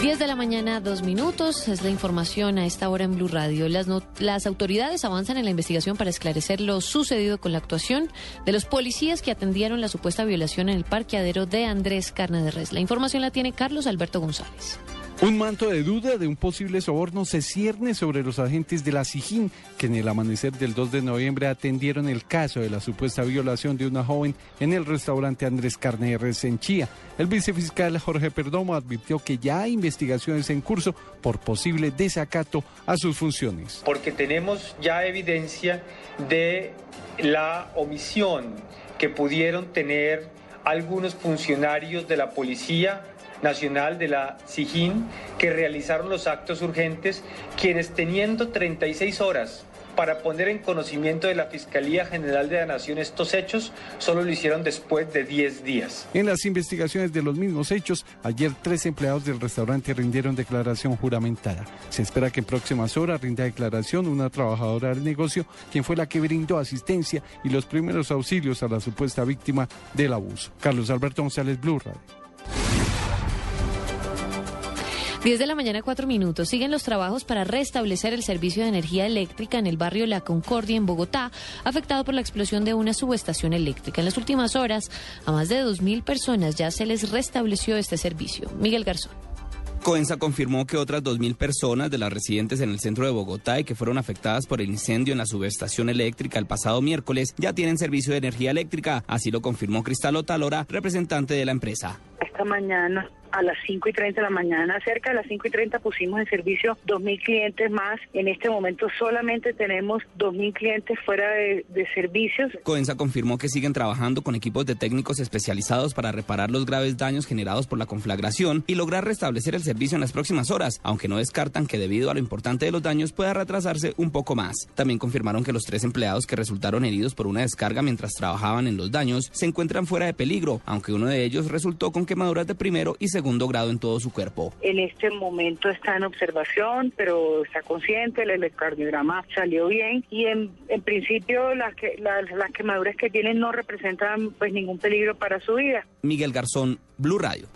10 de la mañana, dos minutos, es la información a esta hora en Blue Radio. Las, no- las autoridades avanzan en la investigación para esclarecer lo sucedido con la actuación de los policías que atendieron la supuesta violación en el parqueadero de Andrés Carne de Res. La información la tiene Carlos Alberto González. Un manto de duda de un posible soborno se cierne sobre los agentes de la SIJIN que en el amanecer del 2 de noviembre atendieron el caso de la supuesta violación de una joven en el restaurante Andrés Carneres en Chía. El vicefiscal Jorge Perdomo advirtió que ya hay investigaciones en curso por posible desacato a sus funciones. porque tenemos ya evidencia de la omisión que pudieron tener algunos funcionarios de la Policía Nacional de la SIJIN que realizaron los actos urgentes, quienes teniendo 36 horas para poner en conocimiento de la Fiscalía General de la Nación estos hechos, solo lo hicieron después de 10 días. En las investigaciones de los mismos hechos, ayer tres empleados del restaurante rindieron declaración juramentada. Se espera que en próximas horas rinda declaración una trabajadora del negocio, quien fue la que brindó asistencia y los primeros auxilios a la supuesta víctima del abuso. Carlos Alberto González, Blue Radio. 10 de la mañana, 4 minutos. Siguen los trabajos para restablecer el servicio de energía eléctrica en el barrio La Concordia, en Bogotá, afectado por la explosión de una subestación eléctrica. En las últimas horas, a más de 2.000 personas ya se les restableció este servicio. Miguel Garzón. Coensa confirmó que otras 2.000 personas de las residentes en el centro de Bogotá y que fueron afectadas por el incendio en la subestación eléctrica el pasado miércoles ya tienen servicio de energía eléctrica. Así lo confirmó Cristal Otalora, representante de la empresa. Esta mañana a las 5 y 30 de la mañana, cerca de las 5 y 30 pusimos en servicio 2.000 clientes más. En este momento solamente tenemos 2.000 clientes fuera de, de servicios. Coensa confirmó que siguen trabajando con equipos de técnicos especializados para reparar los graves daños generados por la conflagración y lograr restablecer el servicio en las próximas horas, aunque no descartan que debido a lo importante de los daños pueda retrasarse un poco más. También confirmaron que los tres empleados que resultaron heridos por una descarga mientras trabajaban en los daños se encuentran fuera de peligro, aunque uno de ellos resultó con quemaduras de primero y segundo grado en todo su cuerpo. En este momento está en observación, pero está consciente, el electrocardiograma salió bien y en, en principio las, que, las, las quemaduras que tienen no representan pues ningún peligro para su vida. Miguel Garzón, Blue Radio.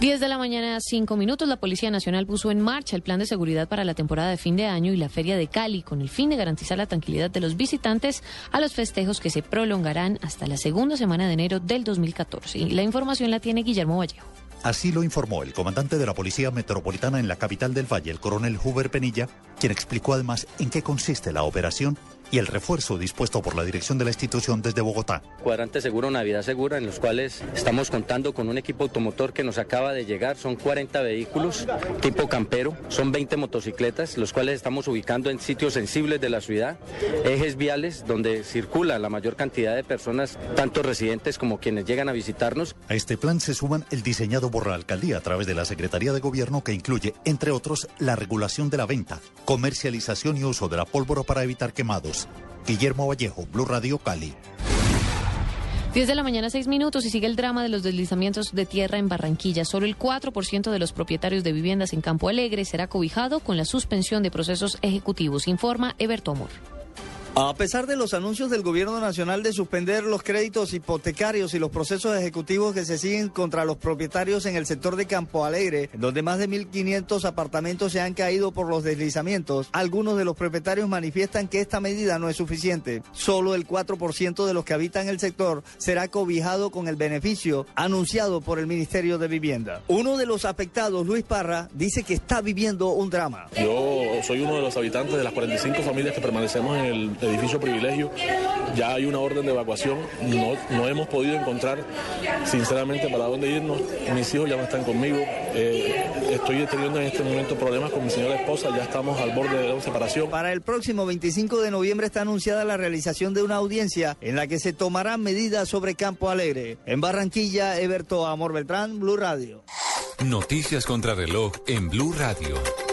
10 de la mañana, 5 minutos. La Policía Nacional puso en marcha el plan de seguridad para la temporada de fin de año y la Feria de Cali con el fin de garantizar la tranquilidad de los visitantes a los festejos que se prolongarán hasta la segunda semana de enero del 2014. Y la información la tiene Guillermo Vallejo. Así lo informó el comandante de la Policía Metropolitana en la capital del Valle, el coronel Huber Penilla, quien explicó además en qué consiste la operación y el refuerzo dispuesto por la dirección de la institución desde Bogotá. Cuadrante Seguro, Navidad Segura, en los cuales estamos contando con un equipo automotor que nos acaba de llegar. Son 40 vehículos tipo campero, son 20 motocicletas, los cuales estamos ubicando en sitios sensibles de la ciudad, ejes viales donde circula la mayor cantidad de personas, tanto residentes como quienes llegan a visitarnos. A este plan se suman el diseñado por la alcaldía a través de la Secretaría de Gobierno que incluye, entre otros, la regulación de la venta, comercialización y uso de la pólvora para evitar quemados. Guillermo Vallejo, Blue Radio Cali. 10 de la mañana, 6 minutos y sigue el drama de los deslizamientos de tierra en Barranquilla. Solo el 4% de los propietarios de viviendas en Campo Alegre será cobijado con la suspensión de procesos ejecutivos, informa Eberto Amor. A pesar de los anuncios del gobierno nacional de suspender los créditos hipotecarios y los procesos ejecutivos que se siguen contra los propietarios en el sector de Campo Alegre, donde más de 1.500 apartamentos se han caído por los deslizamientos, algunos de los propietarios manifiestan que esta medida no es suficiente. Solo el 4% de los que habitan el sector será cobijado con el beneficio anunciado por el Ministerio de Vivienda. Uno de los afectados, Luis Parra, dice que está viviendo un drama. Yo soy uno de los habitantes de las 45 familias que permanecemos en el edificio privilegio. Ya hay una orden de evacuación. No, no hemos podido encontrar, sinceramente, para dónde irnos. Mis hijos ya no están conmigo. Eh, estoy teniendo en este momento problemas con mi señora esposa. Ya estamos al borde de la separación. Para el próximo 25 de noviembre está anunciada la realización de una audiencia en la que se tomarán medidas sobre Campo Alegre. En Barranquilla, Eberto Amor Beltrán, Blue Radio. Noticias contra reloj en Blue Radio.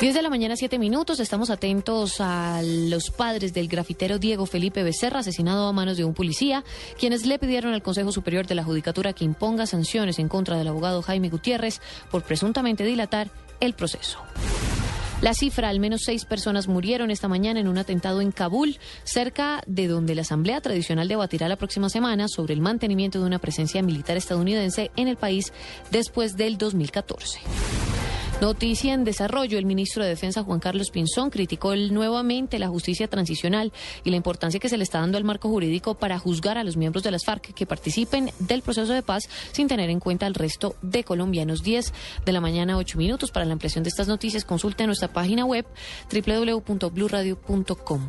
10 de la mañana, 7 minutos. Estamos atentos a los padres del grafitero Diego Felipe Becerra, asesinado a manos de un policía, quienes le pidieron al Consejo Superior de la Judicatura que imponga sanciones en contra del abogado Jaime Gutiérrez por presuntamente dilatar el proceso. La cifra, al menos seis personas murieron esta mañana en un atentado en Kabul, cerca de donde la Asamblea Tradicional debatirá la próxima semana sobre el mantenimiento de una presencia militar estadounidense en el país después del 2014. Noticia en desarrollo. El ministro de Defensa, Juan Carlos Pinzón, criticó nuevamente la justicia transicional y la importancia que se le está dando al marco jurídico para juzgar a los miembros de las FARC que participen del proceso de paz sin tener en cuenta al resto de colombianos. 10 de la mañana, 8 minutos. Para la ampliación de estas noticias, consulte nuestra página web www.bluradio.com.